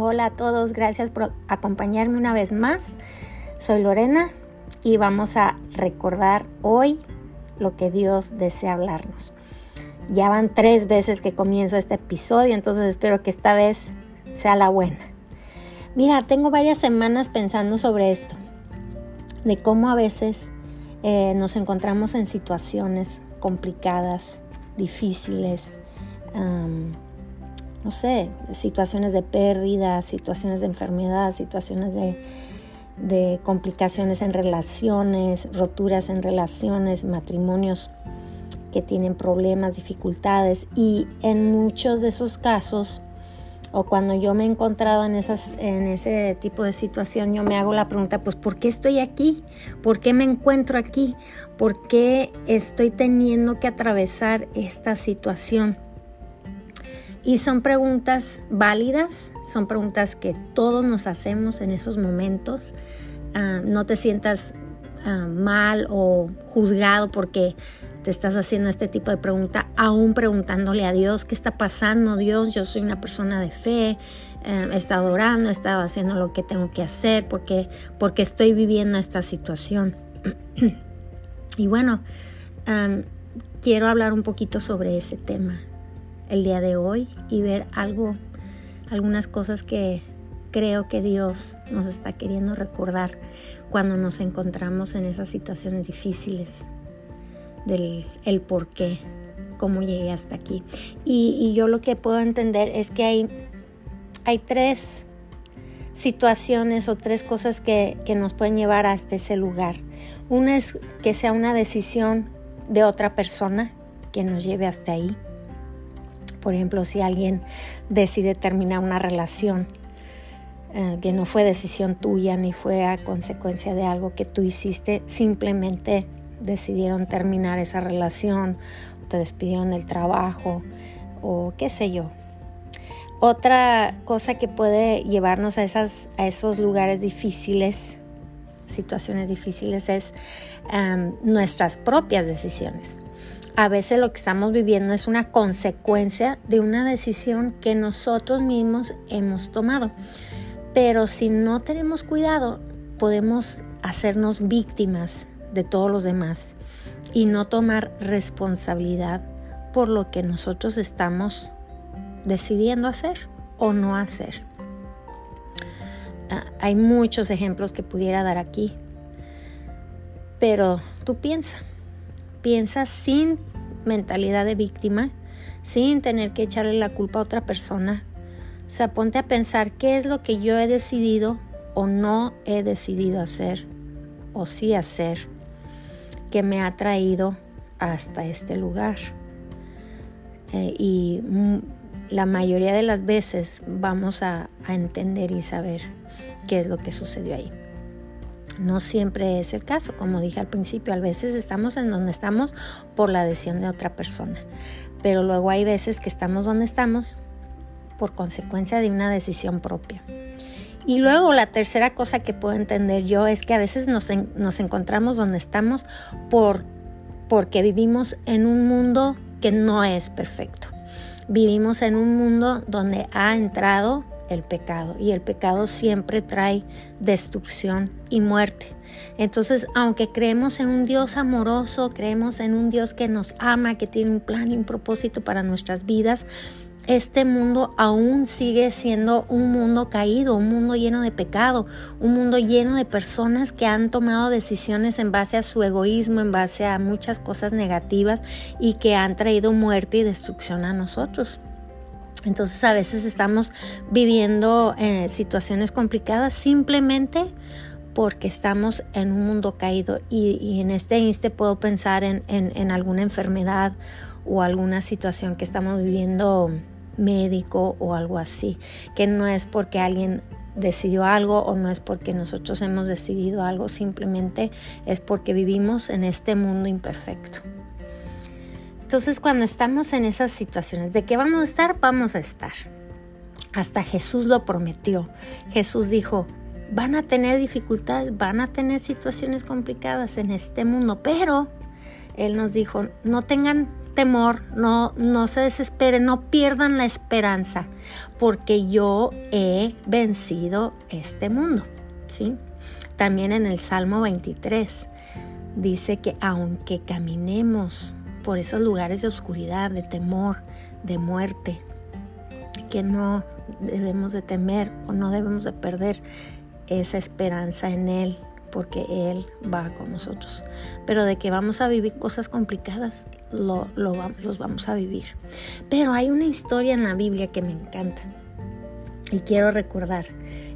Hola a todos, gracias por acompañarme una vez más. Soy Lorena y vamos a recordar hoy lo que Dios desea hablarnos. Ya van tres veces que comienzo este episodio, entonces espero que esta vez sea la buena. Mira, tengo varias semanas pensando sobre esto, de cómo a veces eh, nos encontramos en situaciones complicadas, difíciles, no sé, situaciones de pérdida, situaciones de enfermedad, situaciones de, de complicaciones en relaciones, roturas en relaciones, matrimonios que tienen problemas, dificultades y en muchos de esos casos o cuando yo me he encontrado en, esas, en ese tipo de situación, yo me hago la pregunta, pues ¿por qué estoy aquí? ¿Por qué me encuentro aquí? ¿Por qué estoy teniendo que atravesar esta situación? Y son preguntas válidas, son preguntas que todos nos hacemos en esos momentos. Ah, no te sientas ah, mal o juzgado porque te estás haciendo este tipo de pregunta, aún preguntándole a Dios, ¿qué está pasando Dios? Yo soy una persona de fe, eh, he estado orando, he estado haciendo lo que tengo que hacer porque, porque estoy viviendo esta situación. y bueno, quiero hablar un poquito sobre ese tema el día de hoy y ver algo, algunas cosas que creo que Dios nos está queriendo recordar cuando nos encontramos en esas situaciones difíciles del el por qué, cómo llegué hasta aquí. Y, yo lo que puedo entender es que hay, hay tres situaciones o tres cosas que, que nos pueden llevar hasta ese lugar. Una es que sea una decisión de otra persona que nos lleve hasta ahí. Por ejemplo, si alguien decide terminar una relación eh, que no fue decisión tuya ni fue a consecuencia de algo que tú hiciste, simplemente decidieron terminar esa relación, te despidieron del trabajo o qué sé yo. Otra cosa que puede llevarnos a, esos lugares difíciles, situaciones difíciles, es em, nuestras propias decisiones. A veces lo que estamos viviendo es una consecuencia de una decisión que nosotros mismos hemos tomado. Pero si no tenemos cuidado, podemos hacernos víctimas de todos los demás y no tomar responsabilidad por lo que nosotros estamos decidiendo hacer o no hacer. Ah, hay muchos ejemplos que pudiera dar aquí, pero tú piensa, piensa sin mentalidad de víctima, sin tener que echarle la culpa a otra persona. O sea, ponte a pensar qué es lo que yo he decidido o no he decidido hacer o sí hacer que me ha traído hasta este lugar. Eh, y la mayoría de las veces vamos a, a entender y saber qué es lo que sucedió ahí. No siempre es el caso, como dije al principio, a veces estamos en donde estamos por la decisión de otra persona, pero luego hay veces que estamos donde estamos por consecuencia de una decisión propia. Y luego la tercera cosa que puedo entender yo es que a veces nos, nos encontramos donde estamos por, porque vivimos en un mundo que no es perfecto. Vivimos en un mundo donde ha entrado el pecado y el pecado siempre trae destrucción y muerte. Entonces, aunque creemos en un Dios amoroso, creemos en un Dios que nos ama, que tiene un plan y un propósito para nuestras vidas, este mundo aún sigue siendo un mundo caído, un mundo lleno de pecado, un mundo lleno de personas que han tomado decisiones en base a su egoísmo, en base a muchas cosas negativas y que han traído muerte y destrucción a nosotros. Entonces a veces estamos viviendo eh, situaciones complicadas simplemente porque estamos en un mundo caído y, en este instante puedo pensar en, en alguna enfermedad o alguna situación que estamos viviendo médico o algo así, que no es porque alguien decidió algo o no es porque nosotros hemos decidido algo, simplemente es porque vivimos en este mundo imperfecto. Entonces cuando estamos en esas situaciones de que vamos a estar, vamos a estar. Hasta Jesús lo prometió. Jesús dijo, van a tener dificultades, van a tener situaciones complicadas en este mundo, pero Él nos dijo, no tengan temor, no, no se desesperen, no pierdan la esperanza, porque yo he vencido este mundo. ¿sí? También en el Salmo 23 dice que aunque caminemos por esos lugares de oscuridad, de temor, de muerte, que no debemos de temer o no debemos de perder esa esperanza en Él, porque Él va con nosotros. Pero de que vamos a vivir cosas complicadas, lo, los vamos a vivir. Pero hay una historia en la Biblia que me encanta y quiero recordar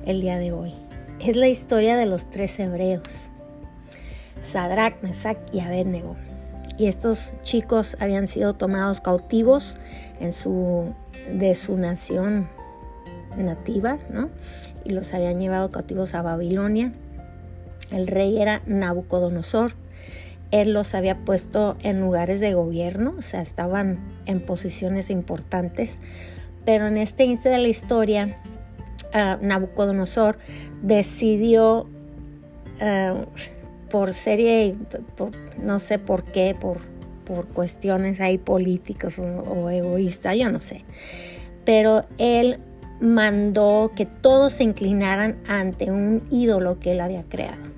el día de hoy. Es la historia de los tres hebreos, Sadrach, Mesach y Abednego. Estos chicos habían sido tomados cautivos en su, de su nación nativa, ¿no? Y los habían llevado cautivos a Babilonia el rey era Nabucodonosor. Él los había puesto en lugares de gobierno, o sea, estaban en posiciones importantes. Pero en este instante de la historia, ah, Nabucodonosor decidió, ah, por serie, no sé por qué, por, por cuestiones ahí políticas o, o egoístas, yo no sé. Pero él mandó que todos se inclinaran ante un ídolo que él había creado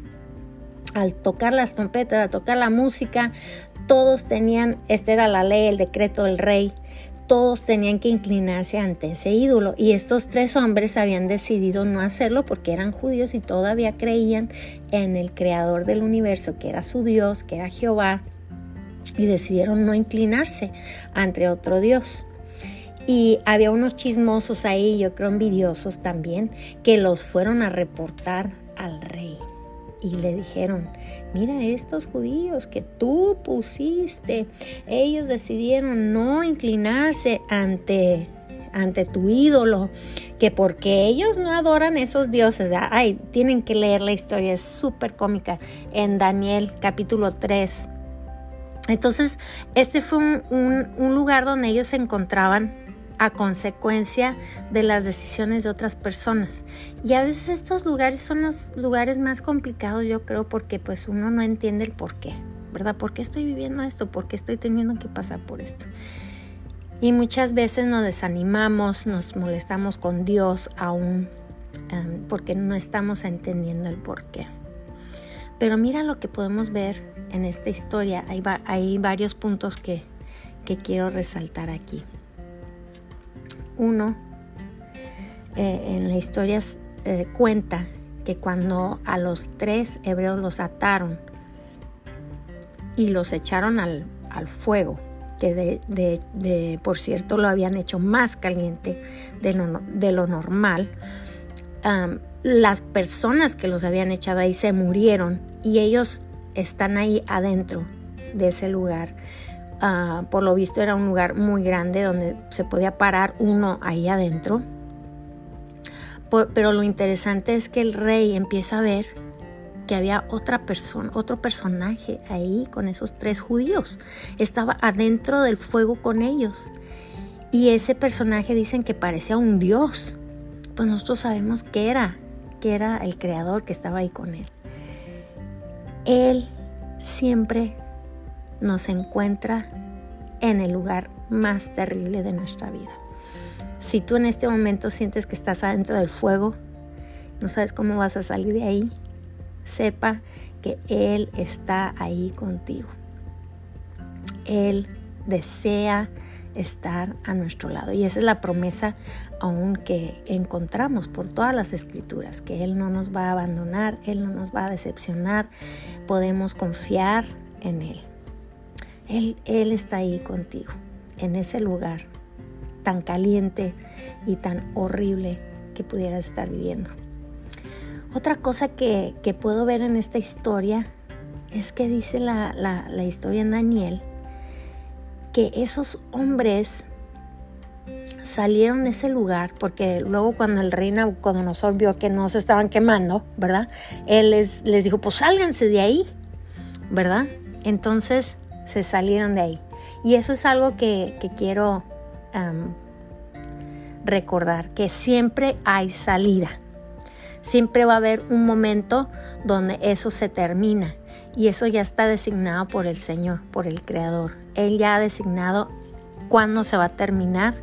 al tocar las trompetas, al tocar la música, todos tenían, esta era la ley, el decreto del rey, todos tenían que inclinarse ante ese ídolo y estos tres hombres habían decidido no hacerlo porque eran judíos y todavía creían en el creador del universo, que era su Dios, que era Jehová, y decidieron no inclinarse ante otro Dios. Y había unos chismosos ahí, yo creo envidiosos también, que los fueron a reportar al rey y le dijeron, mira estos judíos que tú pusiste, ellos decidieron no inclinarse ante ante tu ídolo, que porque ellos no adoran esos dioses, ay, tienen que leer la historia, es súper cómica, en Daniel capítulo 3. Entonces, este fue un, un lugar donde ellos se encontraban a consecuencia de las decisiones de otras personas. Y a veces estos lugares son los lugares más complicados, yo creo, porque pues uno no entiende el por qué, ¿verdad? ¿Por qué estoy viviendo esto? ¿Por qué estoy teniendo que pasar por esto? Y muchas veces nos desanimamos, nos molestamos con Dios aún em, porque no estamos entendiendo el por qué. Pero mira lo que podemos ver en esta historia. Hay, hay varios puntos que, que quiero resaltar aquí. Uno, eh, en la historia eh, cuenta que cuando a los tres hebreos los ataron y los echaron al, fuego, que de, por cierto lo habían hecho más caliente de lo, normal, las personas que los habían echado ahí se murieron y ellos están ahí adentro de ese lugar Ah, por lo visto era un lugar muy grande donde se podía parar uno ahí adentro. pero lo interesante es que el rey empieza a ver que había otra persona, otro personaje ahí con esos tres judíos. Estaba adentro del fuego con ellos. Y ese personaje dicen que parecía un dios. Pues nosotros sabemos que era, que era el creador que estaba ahí con él. Él siempre nos encuentra en el lugar más terrible de nuestra vida. Si tú en este momento sientes que estás adentro del fuego, no sabes cómo vas a salir de ahí, sepa que Él está ahí contigo. Él desea estar a nuestro lado. Y esa es la promesa aún que encontramos por todas las escrituras, que Él no nos va a abandonar, Él no nos va a decepcionar, podemos confiar en Él. Él, está ahí contigo, en ese lugar tan caliente y tan horrible que pudieras estar viviendo. Otra cosa que, puedo ver en esta historia es que dice la, historia en Daniel que esos hombres salieron de ese lugar porque luego cuando el rey Nabucodonosor vio que no se estaban quemando, ¿verdad? Él les, les dijo, pues sálganse de ahí, ¿verdad? Entonces se salieron de ahí. Y eso es algo que, quiero recordar, que siempre hay salida. Siempre va a haber un momento donde eso se termina y eso ya está designado por el Señor, por el Creador. Él ya ha designado cuándo se va a terminar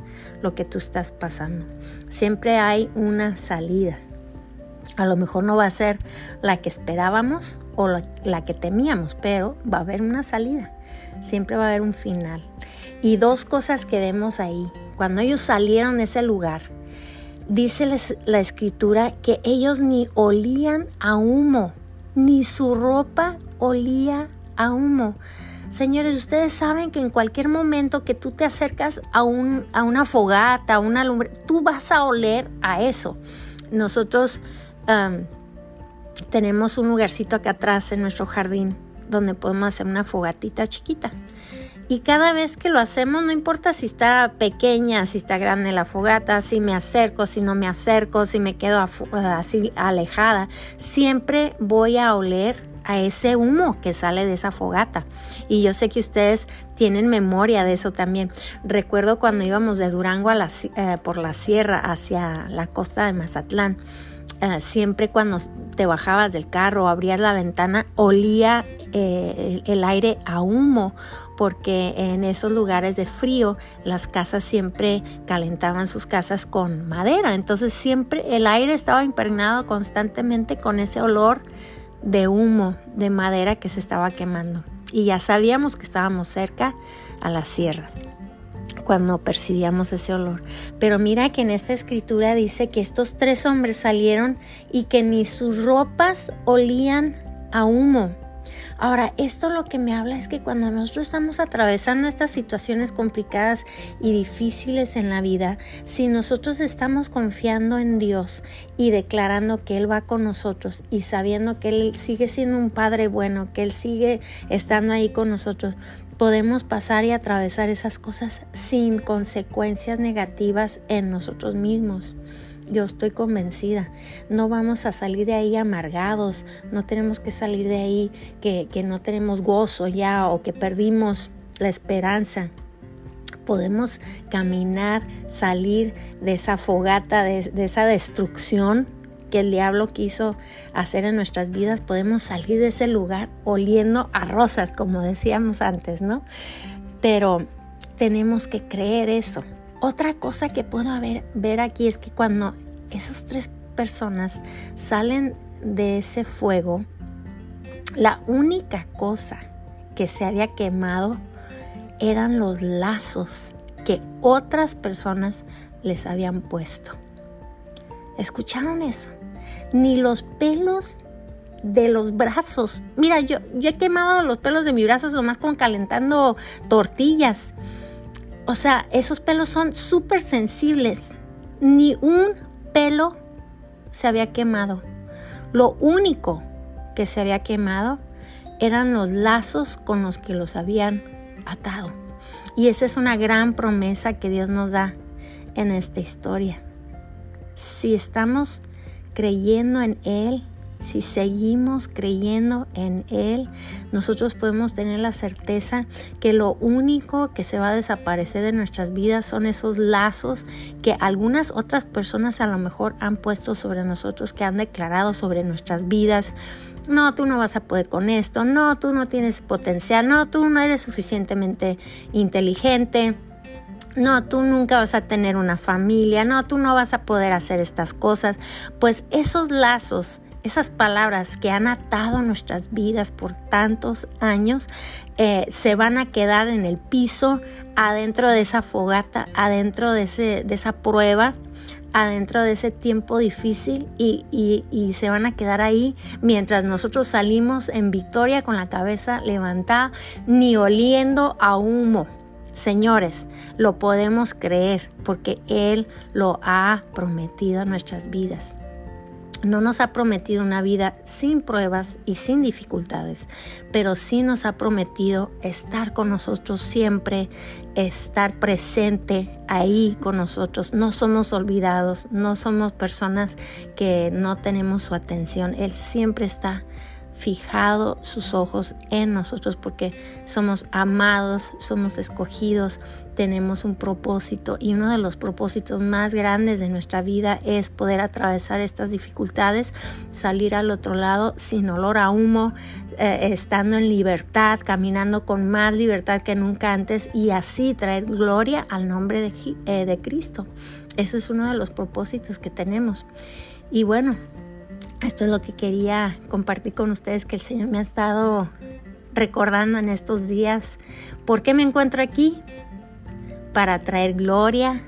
lo que tú estás pasando. Siempre hay una salida. A lo mejor no va a ser la que esperábamos o la, que temíamos, pero va a haber una salida. Siempre va a haber un final. Y dos cosas que vemos ahí. Cuando ellos salieron de ese lugar, dice la escritura que ellos ni olían a humo, ni su ropa olía a humo. Señores, ustedes saben que en cualquier momento que tú te acercas a, un, a una fogata, a una lumbre, tú vas a oler a eso. Nosotros tenemos un lugarcito acá atrás en nuestro jardín donde podemos hacer una fogatita chiquita. Y cada vez que lo hacemos, no importa si está pequeña, si está grande la fogata, si me acerco, si no me acerco, si me quedo así alejada, siempre voy a oler a ese humo que sale de esa fogata. Y yo sé que ustedes tienen memoria de eso también. Recuerdo cuando íbamos de Durango a eh, por la sierra hacia la costa de Mazatlán. Eh, siempre cuando te bajabas del carro o abrías la ventana, olía eh, el aire a humo, porque en esos lugares de frío las casas siempre calentaban sus casas con madera. Entonces siempre el aire estaba impregnado constantemente con ese olor de humo, de madera que se estaba quemando. Y ya sabíamos que estábamos cerca a la sierra cuando percibíamos ese olor. Pero mira que en esta escritura dice que estos tres hombres salieron y que ni sus ropas olían a humo. Ahora, esto lo que me habla es que cuando nosotros estamos atravesando estas situaciones complicadas y difíciles en la vida, si nosotros estamos confiando en Dios y declarando que Él va con nosotros y sabiendo que Él sigue siendo un Padre bueno, que Él sigue estando ahí con nosotros, podemos pasar y atravesar esas cosas sin consecuencias negativas en nosotros mismos. Yo estoy convencida. No vamos a salir de ahí amargados. No tenemos que salir de ahí que, no tenemos gozo ya o que perdimos la esperanza. Podemos caminar, salir de esa fogata, de, de esa destrucción que el diablo quiso hacer en nuestras vidas, podemos salir de ese lugar oliendo a rosas, como decíamos antes, ¿no? Pero tenemos que creer eso. Otra cosa que puedo ver aquí es que cuando esas tres personas salen de ese fuego, la única cosa que se había quemado eran los lazos que otras personas les habían puesto. ¿Escucharon eso? Ni los pelos de los brazos. Mira, yo, yo he quemado los pelos de mis brazos nomás con calentando tortillas. O sea, esos pelos son súper sensibles. Ni un pelo se había quemado. Lo único que se había quemado eran los lazos con los que los habían atado. Y esa es una gran promesa que Dios nos da en esta historia. Si estamos creyendo en Él, si seguimos creyendo en Él, nosotros podemos tener la certeza que lo único que se va a desaparecer de nuestras vidas son esos lazos que algunas otras personas a lo mejor han puesto sobre nosotros, que han declarado sobre nuestras vidas. No, tú no vas a poder con esto, no, tú no tienes potencial, no, tú no eres suficientemente inteligente. No, tú nunca vas a tener una familia, no, tú no vas a poder hacer estas cosas. Pues esos lazos esas palabras que han atado nuestras vidas por tantos años eh, se van a quedar en el piso, adentro de esa fogata, adentro de, ese, de esa prueba, adentro de ese tiempo difícil y, y, se van a quedar ahí mientras nosotros salimos en victoria con la cabeza levantada, ni oliendo a humo. Señores, lo podemos creer porque Él lo ha prometido a nuestras vidas no nos ha prometido una vida sin pruebas y sin dificultades, pero sí nos ha prometido estar con nosotros siempre, estar presente ahí con nosotros. No somos olvidados, no somos personas que no tenemos su atención. Él siempre está fijado sus ojos en nosotros porque somos amados, somos escogidos, tenemos un propósito y uno de los propósitos más grandes de nuestra vida es poder atravesar estas dificultades, salir al otro lado sin olor a humo, eh, estando en libertad, caminando con más libertad que nunca antes y así traer gloria al nombre de, eh, de Cristo. Eso es uno de los propósitos que tenemos. Y bueno, esto es lo que quería compartir con ustedes que el Señor me ha estado recordando en estos días. ¿Por qué me encuentro aquí? Para traer gloria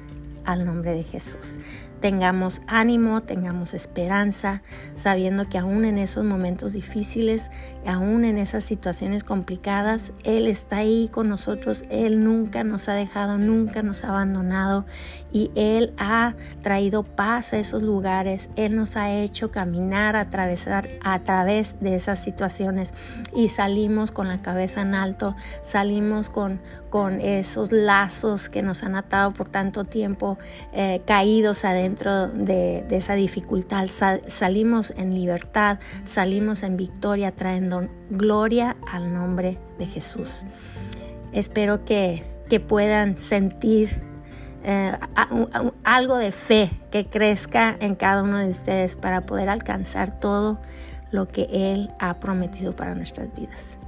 al nombre de Jesús tengamos ánimo, tengamos esperanza, sabiendo que aún en esos momentos difíciles, aún en esas situaciones complicadas, Él está ahí con nosotros, Él nunca nos ha dejado, nunca nos ha abandonado y Él ha traído paz a esos lugares, Él nos ha hecho caminar, atravesar a través de esas situaciones. Y salimos con la cabeza en alto, salimos con, con esos lazos que nos han atado por tanto tiempo eh, caídos adentro dentro de, esa dificultad salimos en libertad, salimos en victoria, trayendo gloria al nombre de Jesús. Espero que, puedan sentir eh, algo de fe que crezca en cada uno de ustedes para poder alcanzar todo lo que Él ha prometido para nuestras vidas.